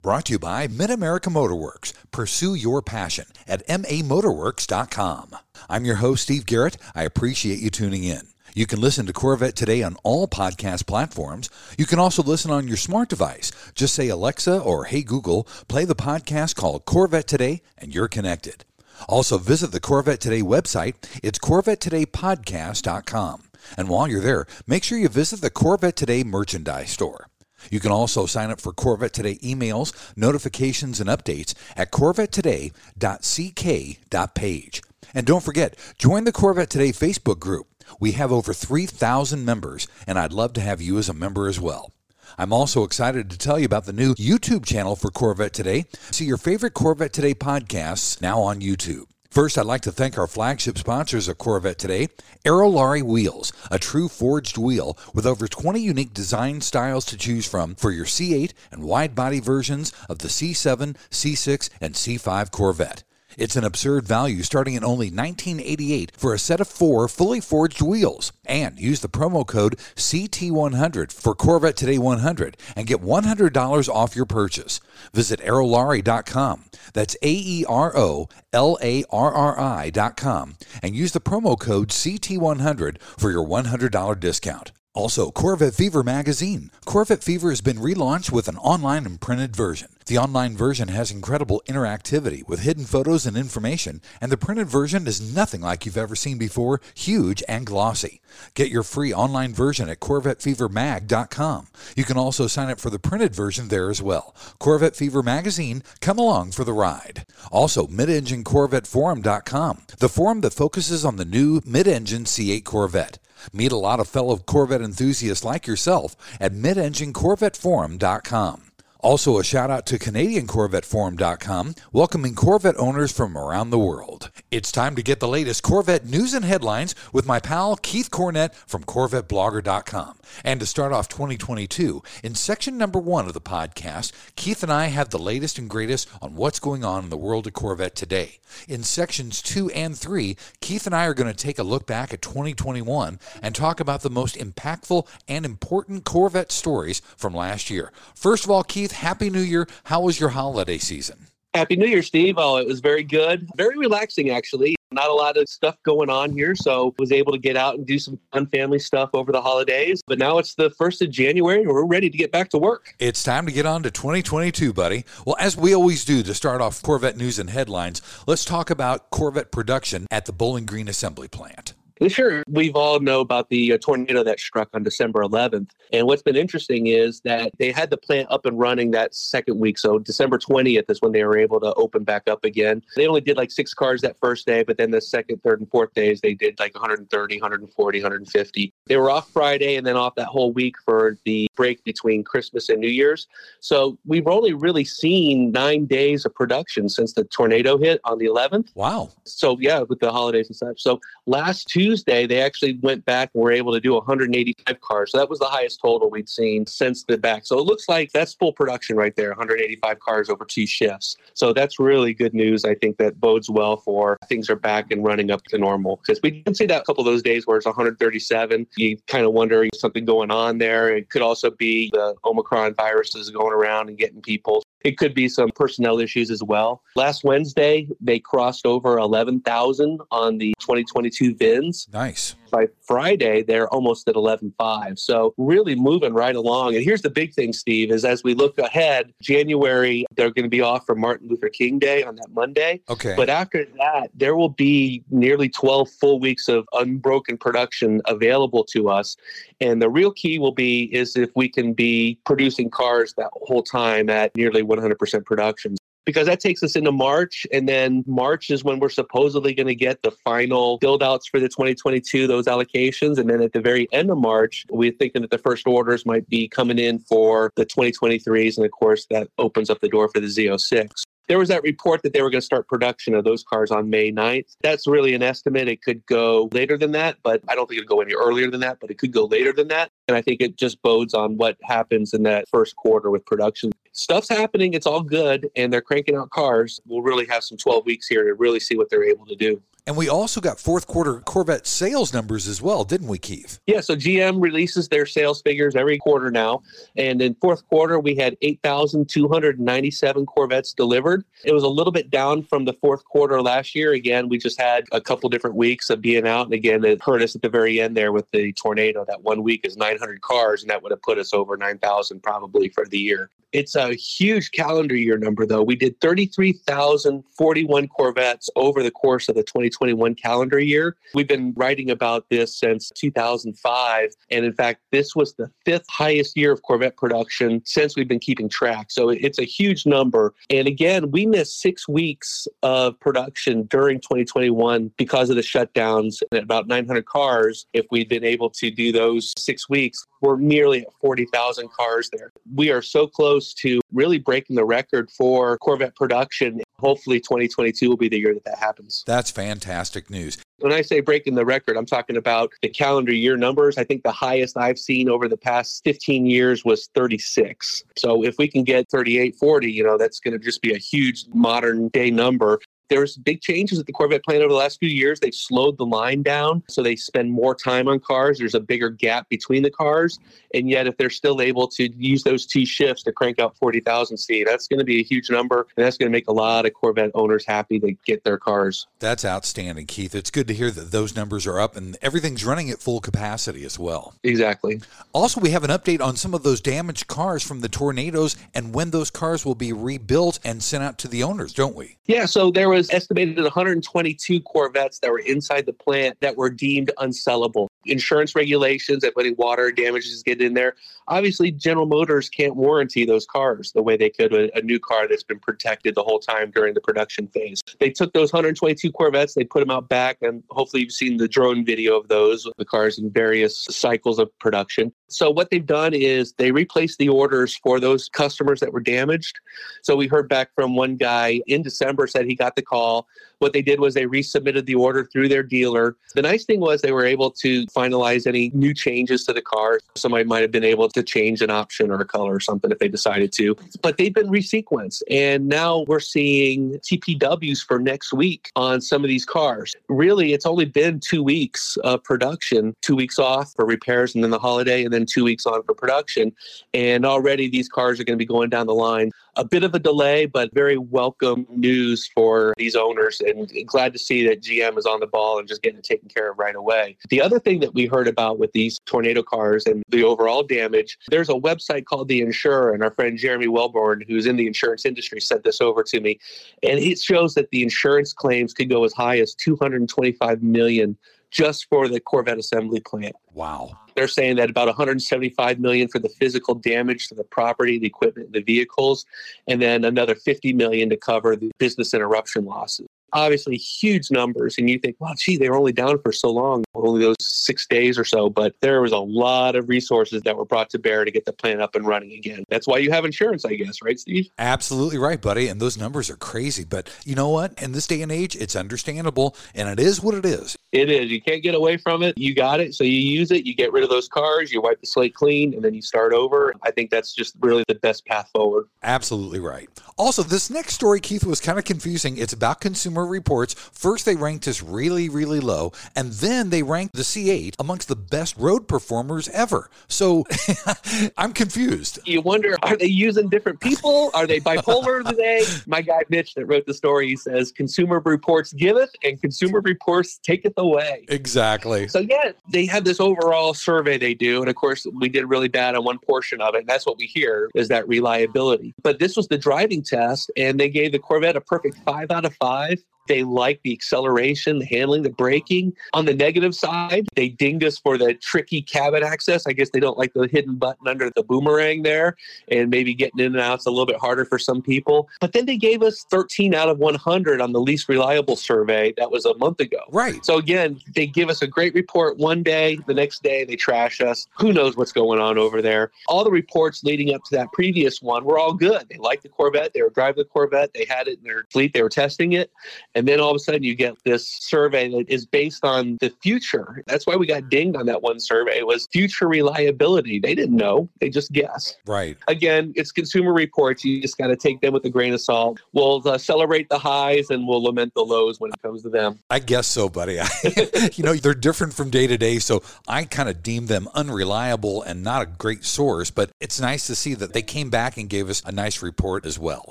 Brought to you by Mid America Motorworks. Pursue your passion at mamotorworks.com. I'm your host, Steve Garrett. I appreciate you tuning in. You can listen to Corvette Today on all podcast platforms. You can also listen on your smart device. Just say Alexa or Hey Google, play the podcast called Corvette Today, and you're connected. Also, visit the Corvette Today website. It's CorvetteTodayPodcast.com. And while you're there, make sure you visit the Corvette Today merchandise store. You can also sign up for Corvette Today emails, notifications, and updates at corvettetoday.ck.page. And don't forget, join the Corvette Today Facebook group. We have over 3,000 members, and I'd love to have you as a member as well. I'm also excited to tell you about the new YouTube channel for Corvette Today. See your favorite Corvette Today podcasts now on YouTube. First, I'd like to thank our flagship sponsors of Corvette today, Aerolarri Wheels, a true forged wheel with over 20 unique design styles to choose from for your C8 and wide body versions of the C7, C6, and C5 Corvette. It's an absurd value starting at only $19.88 for a set of four fully forged wheels. And use the promo code CT100 for Corvette Today 100 and get $100 off your purchase. Visit aerolarri.com. That's A E R O L A R R I.com and use the promo code CT100 for your $100 discount. Also, Corvette Fever magazine. Corvette Fever has been relaunched with an online and printed version. The online version has incredible interactivity with hidden photos and information, and the printed version is nothing like you've ever seen before, huge and glossy. Get your free online version at CorvetteFeverMag.com. You can also sign up for the printed version there as well. Corvette Fever magazine, come along for the ride. Also, MidEngineCorvetteForum.com, the forum that focuses on the new mid-engine C8 Corvette. Meet a lot of fellow Corvette enthusiasts like yourself at midenginecorvetteforum.com. Also, a shout out to CanadianCorvetteForum.com, welcoming Corvette owners from around the world. It's time to get the latest Corvette news and headlines with my pal Keith Cornett from CorvetteBlogger.com. And to start off 2022, in section number one of the podcast, Keith and I have the latest and greatest on what's going on in the world of Corvette today. In sections two and three, Keith and I are going to take a look back at 2021 and talk about the most impactful and important Corvette stories from last year. First of all, Keith, Happy New Year. How was your holiday season? Happy New Year, Steve. Oh, it was very good. Very relaxing, actually. Not a lot of stuff going on here, so was able to get out and do some fun family stuff over the holidays. But now it's the 1st of January, and we're ready to get back to work. It's time to get on to 2022, buddy. Well, as we always do to start off Corvette news and headlines, let's talk about Corvette production at the Bowling Green Assembly Plant. Sure. We've all know about the uh, tornado that struck on December 11th. And what's been interesting is that they had the plant up and running that second week. So December 20th is when they were able to open back up again. They only did like six cars that first day, but then the second, third, and fourth days, they did like 130, 140, 150. They were off Friday and then off that whole week for the break between Christmas and New Year's. So we've only really seen nine days of production since the tornado hit on the 11th. Wow. So, yeah, with the holidays and such. So last Tuesday, Tuesday, they actually went back and were able to do 185 cars. So that was the highest total we'd seen since the back. So it looks like that's full production right there 185 cars over two shifts. So that's really good news. I think that bodes well for things are back and running up to normal. Because we did see that a couple of those days where it's 137. You kind of wonder something going on there. It could also be the Omicron viruses going around and getting people it could be some personnel issues as well. Last Wednesday, they crossed over 11,000 on the 2022 VINs. Nice. By Friday, they're almost at 11.5. So really moving right along. And here's the big thing, Steve, is as we look ahead, January, they're going to be off for Martin Luther King Day on that Monday. Okay. But after that, there will be nearly 12 full weeks of unbroken production available to us. And the real key will be is if we can be producing cars that whole time at nearly 100% production. Because that takes us into March. And then March is when we're supposedly going to get the final build outs for the 2022, those allocations. And then at the very end of March, we're thinking that the first orders might be coming in for the 2023s. And of course, that opens up the door for the Z06 there was that report that they were going to start production of those cars on May 9th. That's really an estimate. It could go later than that, but I don't think it'll go any earlier than that, but it could go later than that. And I think it just bodes on what happens in that first quarter with production. Stuff's happening. It's all good. And they're cranking out cars. We'll really have some 12 weeks here to really see what they're able to do. And we also got fourth quarter Corvette sales numbers as well, didn't we, Keith? Yeah, so GM releases their sales figures every quarter now. And in fourth quarter, we had 8,297 Corvettes delivered. It was a little bit down from the fourth quarter last year. Again, we just had a couple different weeks of being out. And again, it hurt us at the very end there with the tornado. That one week is 900 cars, and that would have put us over 9,000 probably for the year. It's a huge calendar year number, though. We did 33,041 Corvettes over the course of the 2021 calendar year. We've been writing about this since 2005. And in fact, this was the fifth highest year of Corvette production since we've been keeping track. So it's a huge number. And again, we missed six weeks of production during 2021 because of the shutdowns and about 900 cars. If we'd been able to do those six weeks, we're nearly at 40,000 cars there. We are so close to really breaking the record for Corvette production. Hopefully, 2022 will be the year that that happens. That's fantastic news. When I say breaking the record, I'm talking about the calendar year numbers. I think the highest I've seen over the past 15 years was 36. So if we can get 38, 40, you know, that's going to just be a huge modern day number. There's big changes at the Corvette plant over the last few years. They've slowed the line down, so they spend more time on cars. There's a bigger gap between the cars, and yet if they're still able to use those two shifts to crank out 40,000 C, that's going to be a huge number, and that's going to make a lot of Corvette owners happy to get their cars. That's outstanding, Keith. It's good to hear that those numbers are up and everything's running at full capacity as well. Exactly. Also, we have an update on some of those damaged cars from the tornadoes and when those cars will be rebuilt and sent out to the owners, don't we? Yeah, so there was estimated 122 Corvettes that were inside the plant that were deemed unsellable. Insurance regulations, if any water damages get in there, obviously General Motors can't warranty those cars the way they could a, a new car that's been protected the whole time during the production phase. They took those 122 Corvettes, they put them out back, and hopefully you've seen the drone video of those, the cars in various cycles of production. So what they've done is they replaced the orders for those customers that were damaged. So we heard back from one guy in December said he got the call. What they did was they resubmitted the order through their dealer. The nice thing was they were able to finalize any new changes to the car. Somebody might have been able to change an option or a color or something if they decided to. But they've been resequenced. And now we're seeing TPWs for next week on some of these cars. Really, it's only been two weeks of production, two weeks off for repairs and then the holiday, and then two weeks on for production. And already these cars are going to be going down the line. A bit of a delay, but very welcome news for these owners. And glad to see that GM is on the ball and just getting taken care of right away. The other thing that we heard about with these tornado cars and the overall damage, there's a website called The Insurer, and our friend Jeremy Wellborn, who's in the insurance industry, sent this over to me. And it shows that the insurance claims could go as high as 225 million just for the Corvette assembly plant. Wow. They're saying that about 175 million for the physical damage to the property, the equipment, the vehicles, and then another 50 million to cover the business interruption losses obviously huge numbers and you think well gee they were only down for so long only those six days or so but there was a lot of resources that were brought to bear to get the plant up and running again. That's why you have insurance i guess right steve? Absolutely right buddy and those numbers are crazy but you know what? In this day and age it's understandable and it is what it is. It is. You can't get away from it. You got it so you use it you get rid of those cars you wipe the slate clean and then you start over. I think that's just really the best path forward. Absolutely right. Also this next story keith was kind of confusing. It's about consumer Consumer Reports, first they ranked us really, really low, and then they ranked the C8 amongst the best road performers ever. So I'm confused. You wonder, are they using different people? Are they bipolar today? My guy Mitch that wrote the story, he says, Consumer Reports giveth and Consumer Reports taketh away. Exactly. So yeah, they have this overall survey they do. And of course, we did really bad on one portion of it. And that's what we hear is that reliability. But this was the driving test, and they gave the Corvette a perfect five out of five They like the acceleration, the handling, the braking. On the negative side, they dinged us for the tricky cabin access. I guess they don't like the hidden button under the boomerang there, and maybe getting in and out's a little bit harder for some people. But then they gave us 13 out of 100 on the least reliable survey. That was a month ago. Right. So again, they give us a great report one day, the next day they trash us. Who knows what's going on over there? All the reports leading up to that previous one were all good. They liked the Corvette. They were driving the Corvette. They had it in their fleet. They were testing it. And then all of a sudden you get this survey that is based on the future. That's why we got dinged on that one survey. Was future reliability. They didn't know. They just guessed. Right. Again, it's consumer reports. You just got to take them with a grain of salt. We'll uh, celebrate the highs and we'll lament the lows when it comes to them. I guess so, buddy. you know, they're different from day to day, so I kind of deem them unreliable and not a great source, but it's nice to see that they came back and gave us a nice report as well.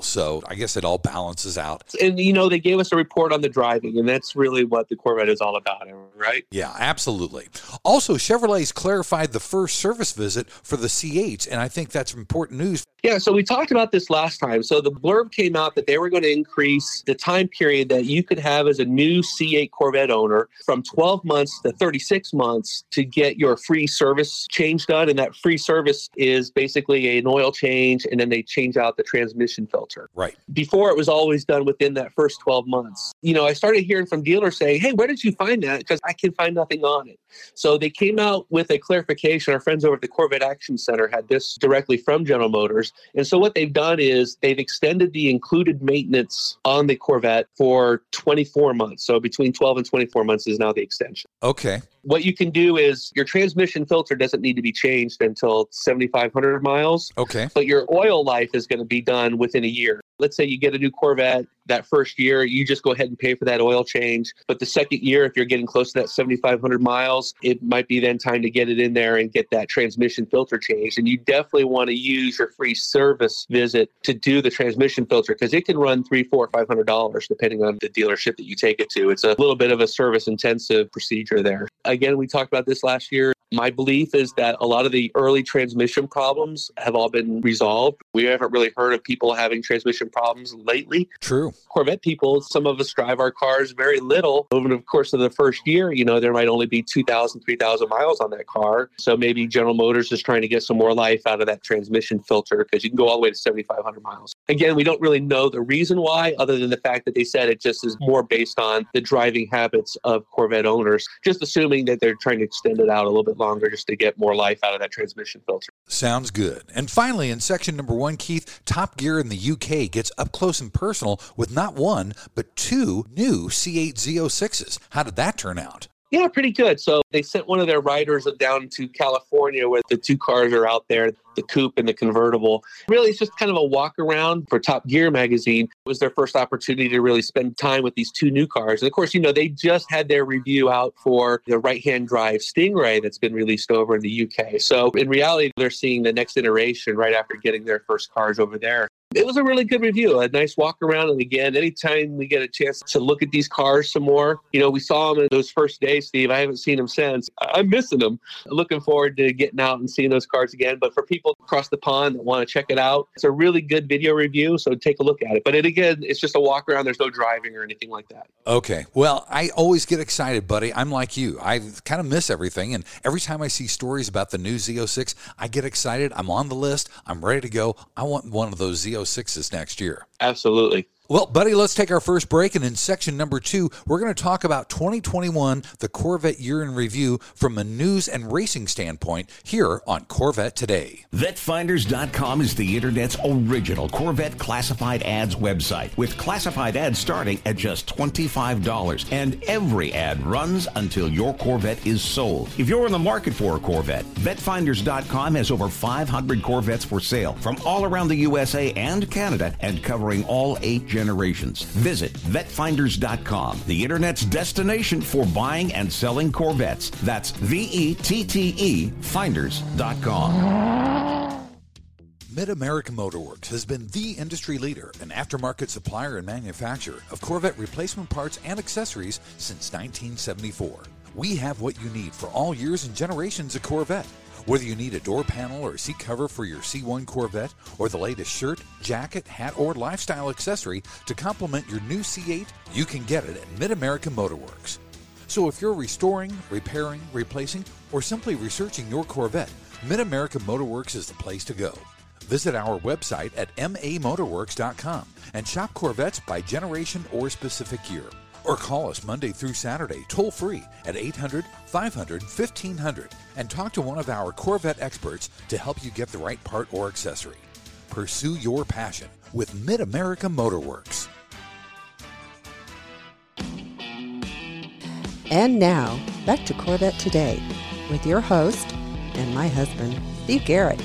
So I guess it all balances out. And, you know, they gave us a report on the driving, and that's really what the Corvette is all about, right? Yeah, absolutely. Also, Chevrolet's clarified the first service visit for the C8s, and I think that's important news. Yeah, so we talked about this last time. So the blurb came out that they were going to increase the time period that you could have as a new C8 Corvette owner from 12 months to 36 months to get your free service change done. And that free service is basically an oil change, and then they change out the transmission filter. Right. Before it was always done within that first 12 months. You know, I started hearing from dealers saying, hey, where did you find that? Because I can find nothing on it. So they came out with a clarification. Our friends over at the Corvette Action Center had this directly from General Motors. And so what they've done is they've extended the included maintenance on the Corvette for 24 months. So between 12 and 24 months is now the extension. Okay. What you can do is your transmission filter doesn't need to be changed until 7,500 miles, Okay. but your oil life is going to be done within a year. Let's say you get a new Corvette that first year, you just go ahead and pay for that oil change. But the second year, if you're getting close to that 7,500 miles, it might be then time to get it in there and get that transmission filter changed. And you definitely want to use your free service visit to do the transmission filter because it can run three, four, five hundred dollars depending on the dealership that you take it to. It's a little bit of a service intensive procedure there. Again, we talked about this last year. My belief is that a lot of the early transmission problems have all been resolved. We haven't really heard of people having transmission problems lately. True. Corvette people, some of us drive our cars very little. Over the course of the first year, you know, there might only be 2,000, 3,000 miles on that car. So maybe General Motors is trying to get some more life out of that transmission filter because you can go all the way to 7,500 miles. Again, we don't really know the reason why, other than the fact that they said it just is more based on the driving habits of Corvette owners, just assuming that they're trying to extend it out a little bit longer just to get more life out of that transmission filter. Sounds good. And finally, in section number one, Keith, Top Gear in the UK gets up close and personal with not one, but two new C8 Z06s. How did that turn out? Yeah, pretty good. So they sent one of their riders down to California where the two cars are out there, the coupe and the convertible. Really, it's just kind of a walk around for Top Gear magazine. It was their first opportunity to really spend time with these two new cars. And of course, you know, they just had their review out for the right hand drive Stingray that's been released over in the UK. So in reality, they're seeing the next iteration right after getting their first cars over there. It was a really good review, a nice walk around. And again, anytime we get a chance to look at these cars some more, you know, we saw them in those first days, Steve. I haven't seen them since. I'm missing them. Looking forward to getting out and seeing those cars again. But for people across the pond that want to check it out, it's a really good video review. So take a look at it. But it again, it's just a walk around. There's no driving or anything like that. Okay. Well, I always get excited, buddy. I'm like you. I kind of miss everything. And every time I see stories about the new Z06, I get excited. I'm on the list. I'm ready to go. I want one of those oh Z06s next year. Absolutely. Well, buddy, let's take our first break. And in section number two, we're going to talk about 2021, the Corvette year in review from a news and racing standpoint here on Corvette Today. VetteFinders.com is the Internet's original Corvette classified ads website with classified ads starting at just $25. And every ad runs until your Corvette is sold. If you're in the market for a Corvette, VetteFinders.com has over 500 Corvettes for sale from all around the USA and Canada and covering all eight generations. Visit VetteFinders.com, the Internet's destination for buying and selling Corvettes. That's V E T T E Finders.com. Mid American Motorworks has been the industry leader and aftermarket supplier and manufacturer of Corvette replacement parts and accessories since 1974. We have what you need for all years and generations of Corvette. Whether you need a door panel or seat cover for your C1 Corvette, or the latest shirt, jacket, hat, or lifestyle accessory to complement your new C8, you can get it at Mid America Motorworks. So if you're restoring, repairing, replacing, or simply researching your Corvette, Mid America Motorworks is the place to go. Visit our website at mamotorworks.com and shop Corvettes by generation or specific year. Or call us Monday through Saturday toll free at 800 500 1500 and talk to one of our Corvette experts to help you get the right part or accessory. Pursue your passion with Mid America Motorworks. And now, back to Corvette Today with your host and my husband, Steve Garrett.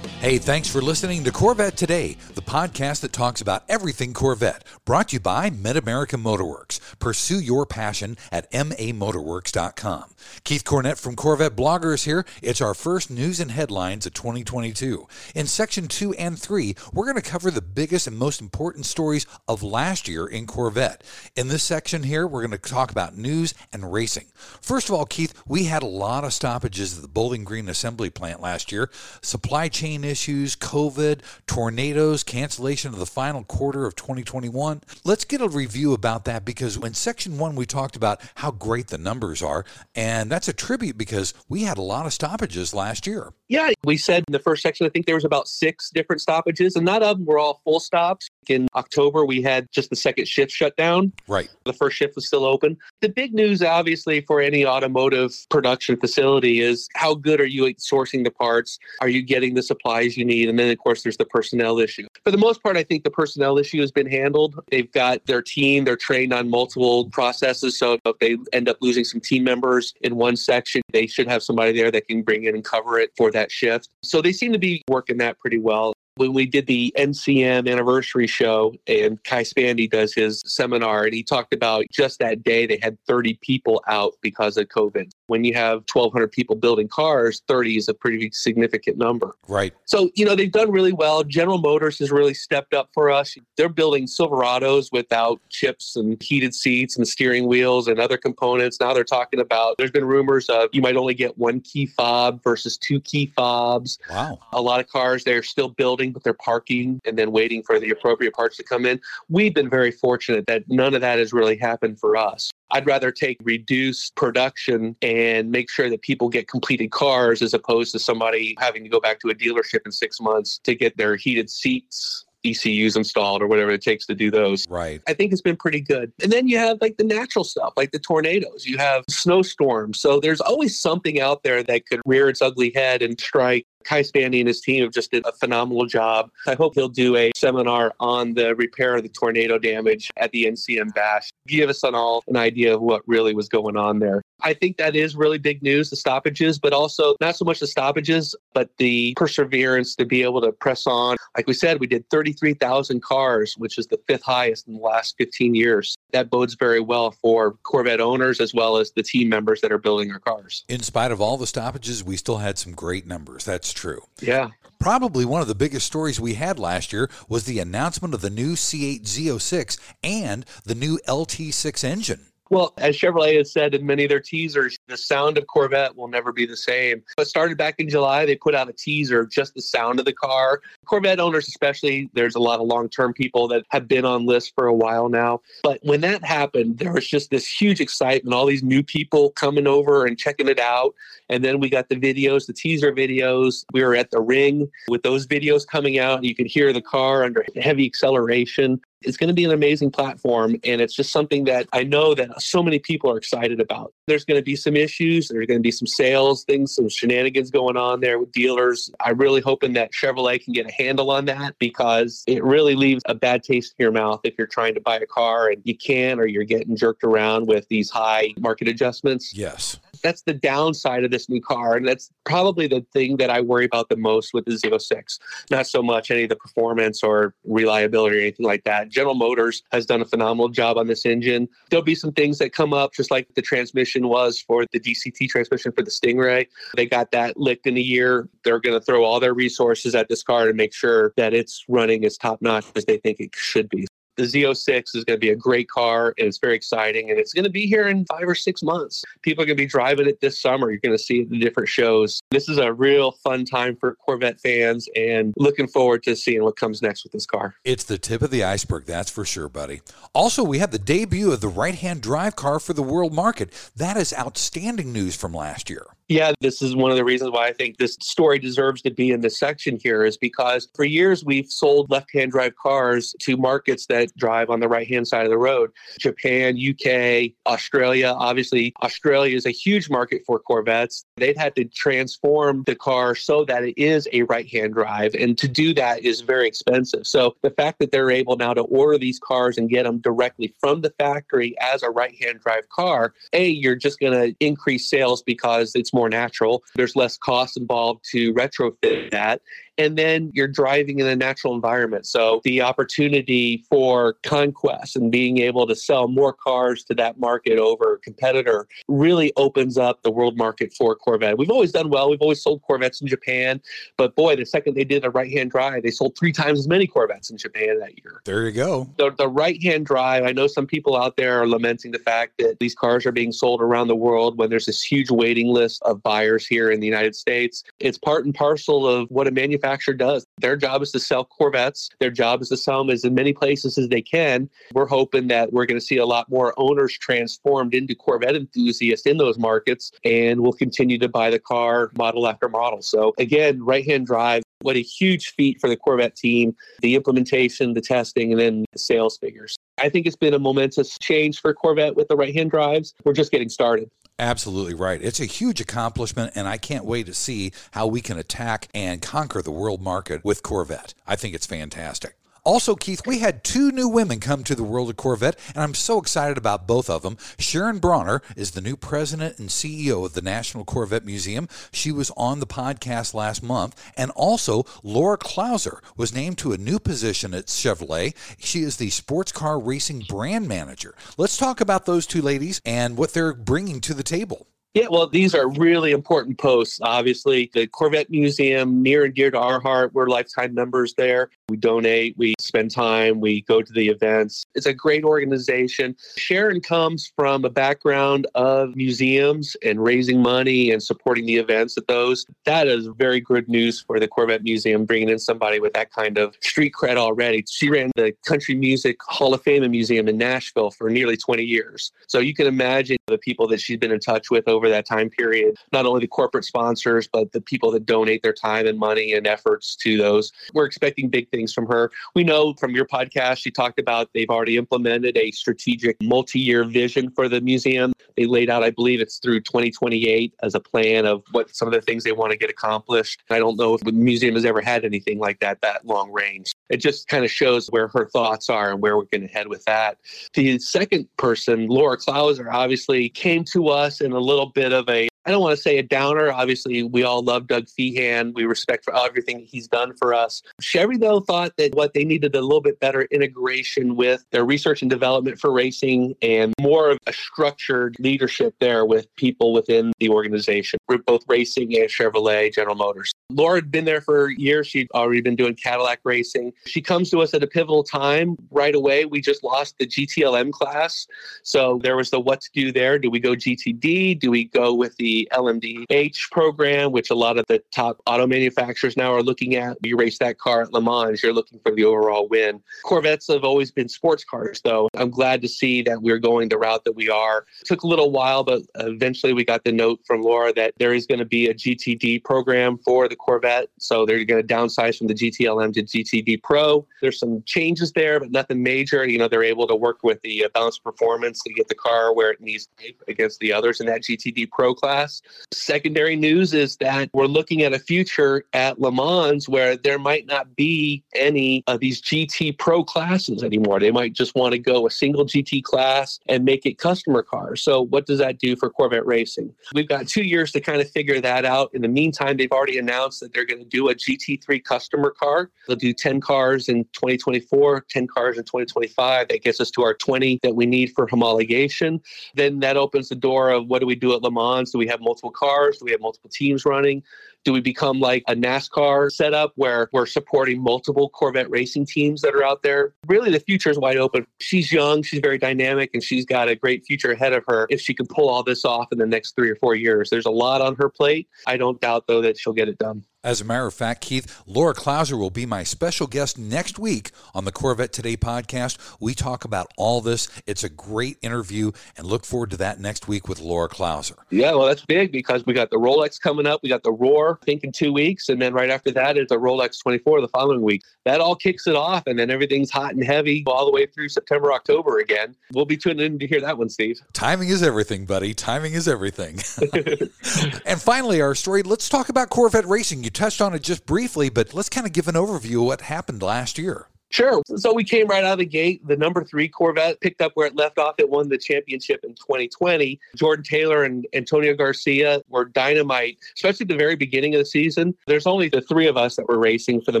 Hey, thanks for listening to Corvette Today, the podcast that talks about everything Corvette, brought to you by Mid America Motorworks. Pursue your passion at mamotorworks.com. Keith Cornett from Corvette Blogger is here. It's our first news and headlines of 2022. In section 2 and 3, we're going to cover the biggest and most important stories of last year in Corvette. In this section here, we're going to talk about news and racing. First of all, Keith, we had a lot of stoppages at the Bowling Green Assembly Plant last year. Supply chain issues, COVID, tornadoes, cancellation of the final quarter of 2021. Let's get a review about that because in section one, we talked about how great the numbers are. And that's a tribute because we had a lot of stoppages last year. Yeah, we said in the first section, I think there was about six different stoppages, and not of them were all full stops. In October, we had just the second shift shut down. Right. The first shift was still open. The big news, obviously, for any automotive production facility is how good are you at sourcing the parts? Are you getting the supplies you need? And then, of course, there's the personnel issue. For the most part, I think the personnel issue has been handled. They've got their team, they're trained on multiple processes. So if they end up losing some team members in one section, they should have somebody there that can bring in and cover it for that shift. So they seem to be working that pretty well when we did the NCM anniversary show and Kai Spande does his seminar and he talked about just that day they had 30 people out because of COVID. When you have 1,200 people building cars, 30 is a pretty significant number. Right. So, you know, they've done really well. General Motors has really stepped up for us. They're building Silverados without chips and heated seats and steering wheels and other components. Now they're talking about, there's been rumors of you might only get one key fob versus two key fobs. Wow. A lot of cars they're still building, but they're parking and then waiting for the appropriate parts to come in. We've been very fortunate that none of that has really happened for us. I'd rather take reduced production and make sure that people get completed cars as opposed to somebody having to go back to a dealership in six months to get their heated seats ECUs installed or whatever it takes to do those. Right. I think it's been pretty good. And then you have like the natural stuff, like the tornadoes, you have snowstorms. So there's always something out there that could rear its ugly head and strike. Kai Spande and his team have just did a phenomenal job. I hope he'll do a seminar on the repair of the tornado damage at the NCM Bash. Give us an all an idea of what really was going on there. I think that is really big news, the stoppages, but also not so much the stoppages, but the perseverance to be able to press on. Like we said, we did 33,000 cars, which is the fifth highest in the last 15 years. That bodes very well for Corvette owners as well as the team members that are building our cars. In spite of all the stoppages, we still had some great numbers. That's true. Yeah. Probably one of the biggest stories we had last year was the announcement of the new C8 Z06 and the new LT6 engine. Well, as Chevrolet has said in many of their teasers, the sound of Corvette will never be the same. It started back in July. They put out a teaser, of just the sound of the car. Corvette owners, especially, there's a lot of long term people that have been on lists for a while now. But when that happened, there was just this huge excitement, all these new people coming over and checking it out. And then we got the videos, the teaser videos. We were at the ring with those videos coming out. You could hear the car under heavy acceleration. It's going to be an amazing platform. And it's just something that I know that so many people are excited about. There's going to be some issues. There's going to be some sales things, some shenanigans going on there with dealers. I'm really hoping that Chevrolet can get a handle on that because it really leaves a bad taste in your mouth if you're trying to buy a car and you can't, or you're getting jerked around with these high market adjustments. Yes. That's the downside of this new car. And that's probably the thing that I worry about the most with the Z06. Not so much any of the performance or reliability or anything like that. General Motors has done a phenomenal job on this engine. There'll be some things that come up, just like the transmission was for the DCT transmission for the Stingray. They got that licked in a year. They're going to throw all their resources at this car to make sure that it's running as top notch as they think it should be. The Z06 is going to be a great car and it's very exciting and it's going to be here in five or six months. People are going to be driving it this summer. You're going to see it in different shows. This is a real fun time for Corvette fans and looking forward to seeing what comes next with this car. It's the tip of the iceberg, that's for sure, buddy. Also, we have the debut of the right hand drive car for the world market. That is outstanding news from last year. Yeah, this is one of the reasons why I think this story deserves to be in this section here is because for years we've sold left hand drive cars to markets that drive on the right hand side of the road Japan, UK, Australia. Obviously, Australia is a huge market for Corvettes. They've had to transform the car so that it is a right hand drive. And to do that is very expensive. So the fact that they're able now to order these cars and get them directly from the factory as a right hand drive car, A, you're just going to increase sales because it's more more natural. There's less cost involved to retrofit that and then you're driving in a natural environment. So the opportunity for conquest and being able to sell more cars to that market over a competitor really opens up the world market for Corvette. We've always done well. We've always sold Corvettes in Japan, but boy, the second they did a right-hand drive, they sold three times as many Corvettes in Japan that year. There you go. The, the right-hand drive. I know some people out there are lamenting the fact that these cars are being sold around the world when there's this huge waiting list of buyers here in the United States. It's part and parcel of what a manufacturer manufacturer does. Their job is to sell Corvettes. Their job is to sell them as in many places as they can. We're hoping that we're going to see a lot more owners transformed into Corvette enthusiasts in those markets, and we'll continue to buy the car model after model. So again, right-hand drive. What a huge feat for the Corvette team, the implementation, the testing, and then the sales figures. I think it's been a momentous change for Corvette with the right hand drives. We're just getting started. Absolutely right. It's a huge accomplishment, and I can't wait to see how we can attack and conquer the world market with Corvette. I think it's fantastic. Also, Keith, we had two new women come to the world of Corvette, and I'm so excited about both of them. Sharon Brawner is the new president and CEO of the National Corvette Museum. She was on the podcast last month. And also, Laura Klauser was named to a new position at Chevrolet. She is the sports car racing brand manager. Let's talk about those two ladies and what they're bringing to the table. Yeah, well, these are really important posts. Obviously, the Corvette Museum, near and dear to our heart. We're lifetime members there. We donate, we spend time, we go to the events. It's a great organization. Sharon comes from a background of museums and raising money and supporting the events at those. That is very good news for the Corvette Museum, bringing in somebody with that kind of street cred already. She ran the Country Music Hall of Fame and Museum in Nashville for nearly 20 years. So you can imagine the people that she's been in touch with over over that time period. Not only the corporate sponsors, but the people that donate their time and money and efforts to those. We're expecting big things from her. We know from your podcast, she talked about they've already implemented a strategic multi year vision for the museum. They laid out, I believe it's through 2028 as a plan of what some of the things they want to get accomplished. I don't know if the museum has ever had anything like that, that long range. It just kind of shows where her thoughts are and where we're going to head with that. The second person, Laura Klauser, obviously came to us in a little bit of a I don't want to say a downer. Obviously, we all love Doug Fehan. We respect for everything he's done for us. Chevy, though, thought that what they needed a little bit better integration with their research and development for racing and more of a structured leadership there with people within the organization, both racing and Chevrolet, General Motors. Laura had been there for years. She'd already been doing Cadillac racing. She comes to us at a pivotal time right away. We just lost the GTLM class. So there was the what to do there. Do we go GTD? Do we go with the LMDH program, which a lot of the top auto manufacturers now are looking at. You race that car at Le Mans, you're looking for the overall win. Corvettes have always been sports cars, though. I'm glad to see that we're going the route that we are. It took a little while, but eventually we got the note from Laura that there is going to be a GTD program for the Corvette. So they're going to downsize from the GTLM to GTD Pro. There's some changes there, but nothing major. You know, they're able to work with the uh, balanced performance to get the car where it needs to be against the others in that GTD Pro class. Secondary news is that we're looking at a future at Le Mans where there might not be any of these GT Pro classes anymore. They might just want to go a single GT class and make it customer cars. So, what does that do for Corvette racing? We've got two years to kind of figure that out. In the meantime, they've already announced that they're going to do a GT3 customer car. They'll do 10 cars in 2024, 10 cars in 2025. That gets us to our 20 that we need for homologation. Then that opens the door of what do we do at Le Mans? Do we have multiple cars? Do we have multiple teams running? Do we become like a NASCAR setup where we're supporting multiple Corvette racing teams that are out there? Really, the future is wide open. She's young, she's very dynamic, and she's got a great future ahead of her if she can pull all this off in the next three or four years. There's a lot on her plate. I don't doubt, though, that she'll get it done. As a matter of fact, Keith, Laura Klauser will be my special guest next week on the Corvette Today podcast. We talk about all this. It's a great interview, and look forward to that next week with Laura Klauser. Yeah, well, that's big because we got the Rolex coming up. We got the Roar, I think, in two weeks. And then right after that is the Rolex 24 the following week. That all kicks it off, and then everything's hot and heavy all the way through September, October again. We'll be tuning in to hear that one, Steve. Timing is everything, buddy. Timing is everything. and finally, our story let's talk about Corvette racing. You touched on it just briefly, but let's kind of give an overview of what happened last year. Sure. So we came right out of the gate. The number three Corvette picked up where it left off. It won the championship in 2020. Jordan Taylor and Antonio Garcia were dynamite, especially at the very beginning of the season. There's only the three of us that were racing for the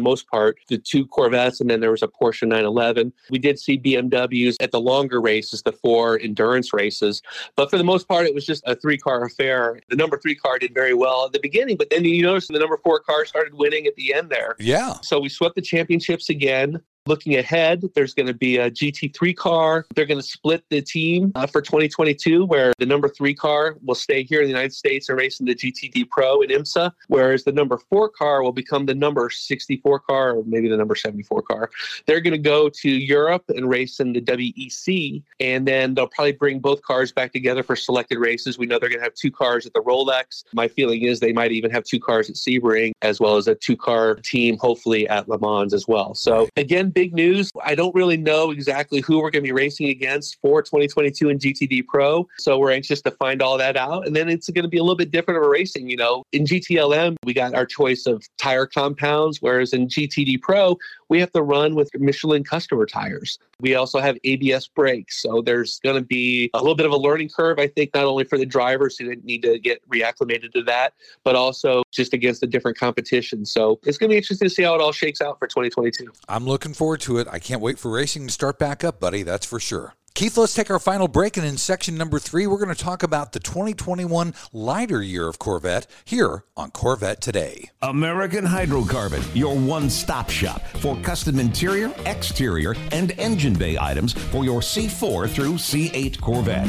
most part, the two Corvettes, and then there was a Porsche 911. We did see BMWs at the longer races, the four endurance races. But for the most part, it was just a three car affair. The number three car did very well at the beginning, but then you notice the number four car started winning at the end there. Yeah. So we swept the championships again. Looking ahead, there's going to be a GT3 car. They're going to split the team uh, for 2022, where the number three car will stay here in the United States and race in the GTD Pro in IMSA, whereas the number four car will become the number 64 car or maybe the number 74 car. They're going to go to Europe and race in the WEC, and then they'll probably bring both cars back together for selected races. We know they're going to have two cars at the Rolex. My feeling is they might even have two cars at Sebring, as well as a two car team, hopefully at Le Mans as well. So, again, big news. I don't really know exactly who we're going to be racing against for 2022 in GTD Pro. So we're anxious to find all that out. And then it's going to be a little bit different of a racing. You know, in GTLM, we got our choice of tire compounds, whereas in GTD Pro, we have to run with Michelin customer tires. We also have ABS brakes. So there's going to be a little bit of a learning curve, I think, not only for the drivers who need to get reacclimated to that, but also just against the different competition. So it's going to be interesting to see how it all shakes out for 2022. I'm looking forward to it. I can't wait for racing to start back up, buddy. That's for sure. Keith, let's take our final break. And in section number three, we're going to talk about the 2021 lighter year of Corvette here on Corvette Today. American Hydrocarbon, your one stop shop for custom interior, exterior, and engine bay items for your C4 through C8 Corvette.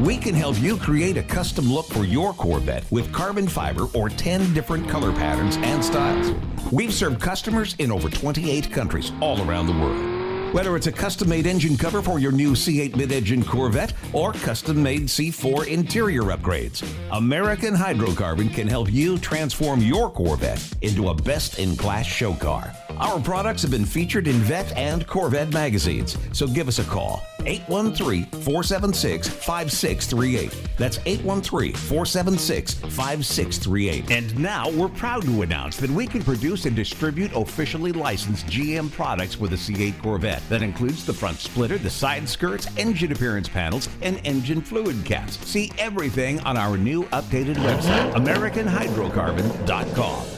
We can help you create a custom look for your Corvette with carbon fiber or 10 different color patterns and styles. We've served customers in over 28 countries all around the world. Whether it's a custom made engine cover for your new C8 mid engine Corvette or custom made C4 interior upgrades, American Hydrocarbon can help you transform your Corvette into a best in class show car. Our products have been featured in Vette and Corvette magazines, so give us a call 813 476 5638. That's 813 476 5638. And now we're proud to announce that we can produce and distribute officially licensed GM products with the C8 Corvette. That includes the front splitter, the side skirts, engine appearance panels, and engine fluid caps. See everything on our new updated website, AmericanHydrocarbon.com.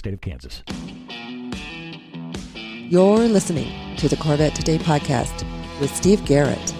state of Kansas. You're listening to the Corvette Today podcast with Steve Garrett.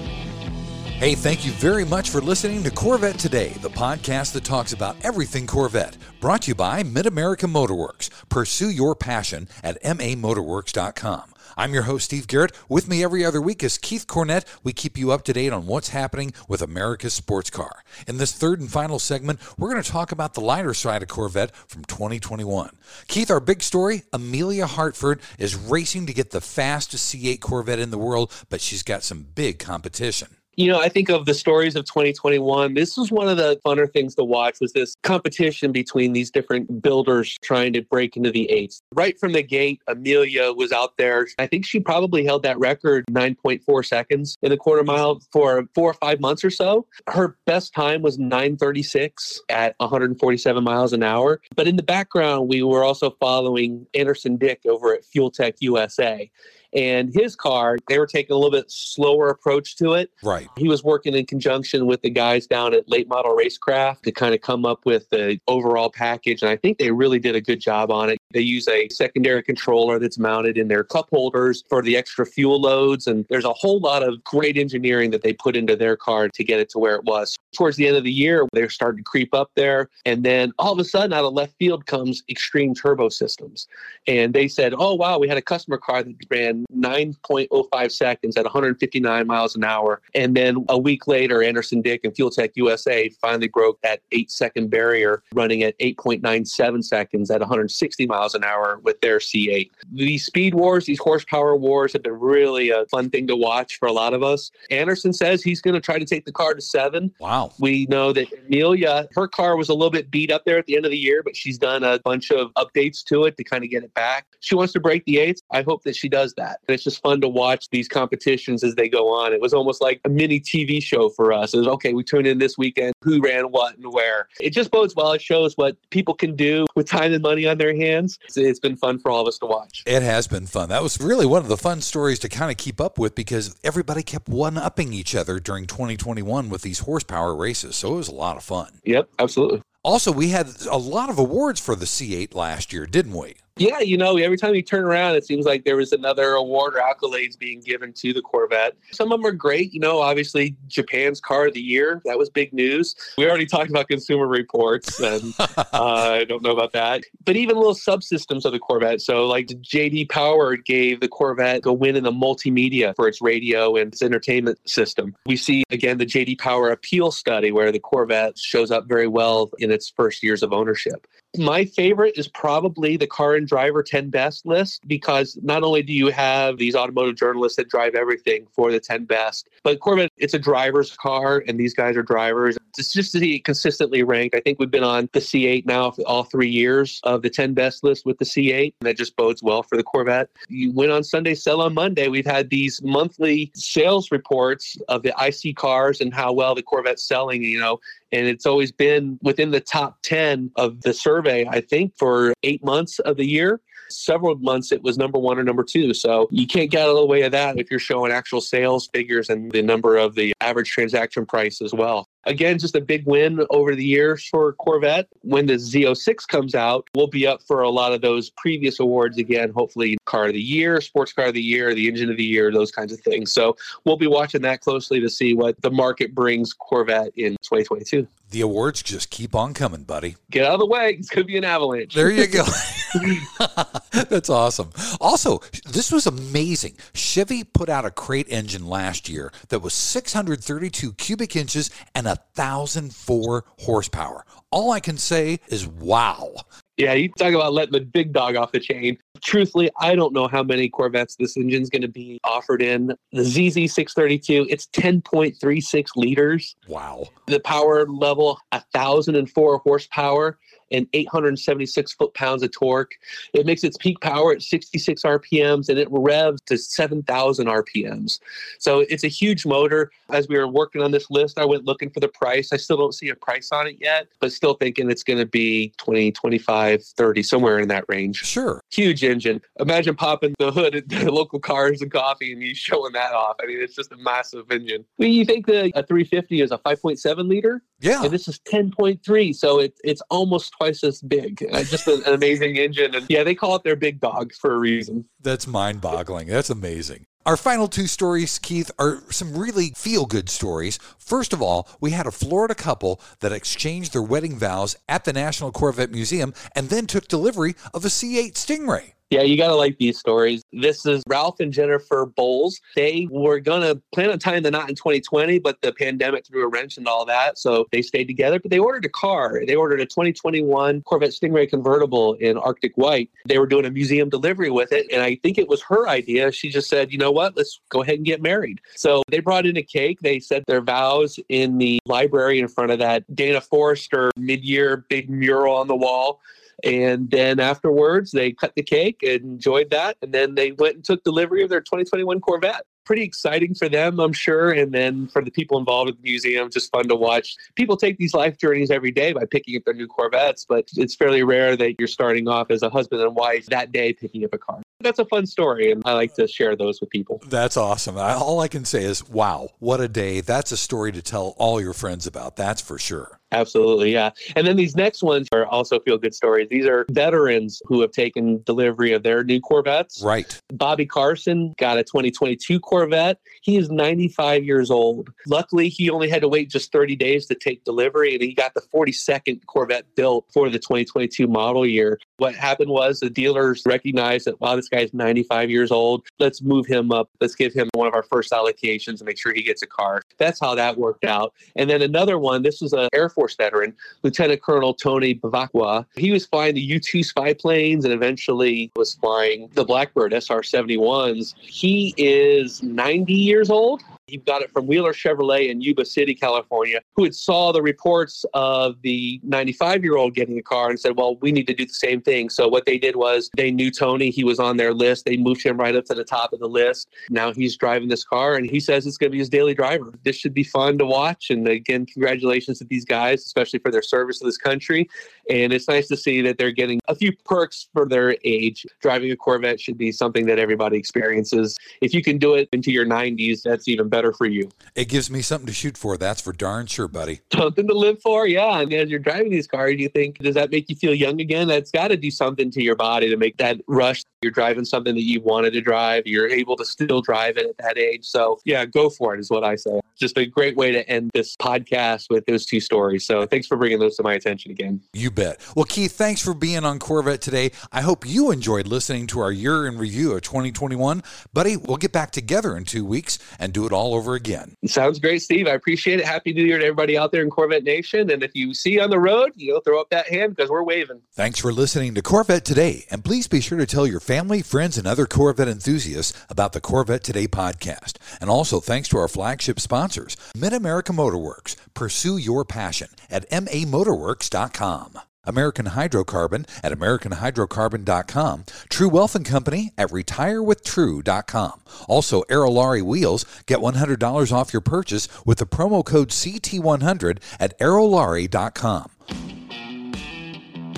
Hey, thank you very much for listening to Corvette Today, the podcast that talks about everything Corvette. Brought to you by Mid America Motorworks. Pursue your passion at mamotorworks.com. I'm your host, Steve Garrett. With me every other week is Keith Cornett. We keep you up to date on what's happening with America's sports car. In this third and final segment, we're going to talk about the lighter side of Corvette from 2021. Keith, our big story Amelia Hartford is racing to get the fastest C8 Corvette in the world, but she's got some big competition you know, I think of the stories of 2021. This was one of the funner things to watch was this competition between these different builders trying to break into the eights. Right from the gate, Amelia was out there. I think she probably held that record 9.4 seconds in the quarter mile for four or five months or so. Her best time was 936 at 147 miles an hour. But in the background, we were also following Anderson Dick over at Fuel Tech USA. And his car, they were taking a little bit slower approach to it. Right. He was working in conjunction with the guys down at Late Model Racecraft to kind of come up with the overall package. And I think they really did a good job on it. They use a secondary controller that's mounted in their cup holders for the extra fuel loads. And there's a whole lot of great engineering that they put into their car to get it to where it was. Towards the end of the year, they're starting to creep up there. And then all of a sudden, out of left field comes Extreme Turbo Systems. And they said, oh, wow, we had a customer car that ran 9.05 seconds at 159 miles an hour. And then a week later, Anderson Dick and Fuel Tech USA finally broke that eight second barrier, running at 8.97 seconds at 160 miles an hour with their C8. These speed wars, these horsepower wars have been really a fun thing to watch for a lot of us. Anderson says he's going to try to take the car to seven. Wow. We know that Amelia, her car was a little bit beat up there at the end of the year, but she's done a bunch of updates to it to kind of get it back. She wants to break the eights. I hope that she does that. And it's just fun to watch these competitions as they go on. It was almost like a mini TV show for us. It was okay, we tune in this weekend, who ran what and where. It just bodes well. It shows what people can do with time and money on their hands. it's been fun for all of us to watch. It has been fun. That was really one of the fun stories to kind of keep up with because everybody kept one upping each other during 2021 with these horsepower races. So it was a lot of fun. Yep, absolutely. Also, we had a lot of awards for the C8 last year, didn't we? Yeah, you know, every time you turn around, it seems like there was another award or accolades being given to the Corvette. Some of them are great. You know, obviously Japan's car of the year. That was big news. We already talked about Consumer Reports, and uh, I don't know about that. But even little subsystems of the Corvette. So, like JD Power gave the Corvette a win in the multimedia for its radio and its entertainment system. We see again the JD Power appeal study where the Corvette shows up very well in its first years of ownership. My favorite is probably the car and driver 10 best list because not only do you have these automotive journalists that drive everything for the 10 best, but Corvette, it's a driver's car and these guys are drivers. It's just to be consistently ranked. I think we've been on the C8 now for all three years of the 10 best list with the C8. And that just bodes well for the Corvette. You win on Sunday, sell on Monday. We've had these monthly sales reports of the IC cars and how well the Corvette's selling. You know, and it's always been within the top 10 of the survey, I think, for eight months of the year. Several months it was number one or number two. So you can't get out of the way of that if you're showing actual sales figures and the number of the average transaction price as well. Again, just a big win over the years for Corvette. When the Z06 comes out, we'll be up for a lot of those previous awards again. Hopefully, car of the year, sports car of the year, the engine of the year, those kinds of things. So we'll be watching that closely to see what the market brings Corvette in 2022 the awards just keep on coming, buddy. Get out of the way. It's going to be an avalanche. There you go. That's awesome. Also, this was amazing. Chevy put out a crate engine last year that was 632 cubic inches and 1,004 horsepower. All I can say is wow. Yeah, you talk about letting the big dog off the chain. Truthfully, I don't know how many Corvettes this engine's going to be offered in. The ZZ632, it's 10.36 liters. Wow. The power level, 1,004 horsepower and 876 foot pounds of torque. It makes its peak power at 66 RPMs and it revs to 7,000 RPMs. So it's a huge motor. As we were working on this list, I went looking for the price. I still don't see a price on it yet, but still thinking it's going to be 20, 25, 30, somewhere in that range. Sure. Huge engine. Imagine popping the hood at the local cars and coffee and you showing that off. I mean, it's just a massive engine. I mean, you think the a 350 is a 5.7 liter? Yeah. And this is 10.3. So it, it's almost twice as big. Uh, just an, an amazing engine. And yeah, they call it their big dog for a reason. That's mind boggling. That's amazing. Our final two stories, Keith, are some really feel good stories. First of all, we had a Florida couple that exchanged their wedding vows at the National Corvette Museum and then took delivery of a C8 Stingray. Yeah, you got to like these stories. This is Ralph and Jennifer Bowles. They were going to plan on tying the knot in 2020, but the pandemic threw a wrench and all that. So they stayed together, but they ordered a car. They ordered a 2021 Corvette Stingray convertible in Arctic White. They were doing a museum delivery with it. And I think it was her idea. She just said, you know what, let's go ahead and get married. So they brought in a cake. They said their vows in the library in front of that Dana Forrester mid year big mural on the wall. And then afterwards, they cut the cake and enjoyed that. And then they went and took delivery of their 2021 Corvette. Pretty exciting for them, I'm sure. And then for the people involved in the museum, just fun to watch. People take these life journeys every day by picking up their new Corvettes, but it's fairly rare that you're starting off as a husband and wife that day picking up a car. That's a fun story, and I like to share those with people. That's awesome. All I can say is, wow, what a day. That's a story to tell all your friends about. That's for sure. Absolutely, yeah. And then these next ones are also feel good stories. These are veterans who have taken delivery of their new Corvettes. Right. Bobby Carson got a 2022 Corvette. He is 95 years old. Luckily, he only had to wait just 30 days to take delivery, and he got the 42nd Corvette built for the 2022 model year. What happened was the dealers recognized that, wow, this guy's 95 years old. Let's move him up. Let's give him one of our first allocations and make sure he gets a car. That's how that worked out. And then another one, this was an Air Force Force veteran, Lieutenant Colonel Tony Bevacqua. He was flying the U 2 spy planes and eventually was flying the Blackbird SR 71s. He is 90 years old. He got it from Wheeler Chevrolet in Yuba City, California, who had saw the reports of the 95 year old getting a car and said, well, we need to do the same thing. So what they did was they knew Tony. He was on their list. They moved him right up to the top of the list. Now he's driving this car and he says it's going to be his daily driver. This should be fun to watch. And again, congratulations to these guys, especially for their service to this country. And it's nice to see that they're getting a few perks for their age. Driving a Corvette should be something that everybody experiences. If you can do it into your 90s, that's even better for you. It gives me something to shoot for. That's for darn sure, buddy. Something to live for. Yeah. And as you're driving these cars, you think, does that make you feel young again? That's got to do something to your body to make that rush. You're driving something that you wanted to drive. You're able to still drive it at that age. So, yeah, go for it, is what I say. Just a great way to end this podcast with those two stories. So, thanks for bringing those to my attention again. You bet. Well, Keith, thanks for being on Corvette today. I hope you enjoyed listening to our year in review of 2021. Buddy, we'll get back together in two weeks and do it all over again. Sounds great, Steve. I appreciate it. Happy New Year to everybody out there in Corvette Nation. And if you see on the road, you know, throw up that hand because we're waving. Thanks for listening to Corvette Today. And please be sure to tell your family, friends, and other Corvette enthusiasts about the Corvette Today podcast. And also thanks to our flagship sponsors, Mid America Motorworks. Pursue your passion at mamotorworks.com. American Hydrocarbon at AmericanHydrocarbon.com, True Wealth and Company at RetireWithTrue.com. Also, Aerolari Wheels, get $100 off your purchase with the promo code CT100 at Aerolarri.com.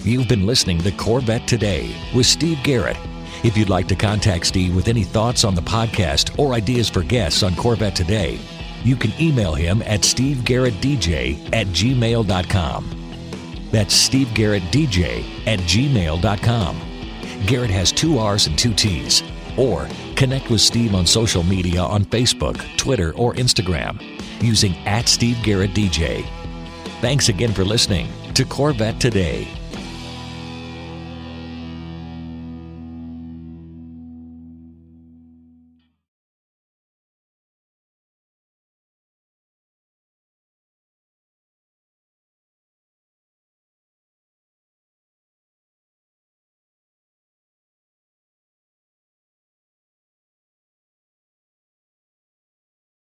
You've been listening to Corvette Today with Steve Garrett. If you'd like to contact Steve with any thoughts on the podcast or ideas for guests on Corvette Today, you can email him at stevegarrettdj at gmail.com. That's Steve Garrett DJ at gmail.com. Garrett has two R's and two T's. Or connect with Steve on social media on Facebook, Twitter, or Instagram using at Steve Garrett DJ. Thanks again for listening to Corvette Today.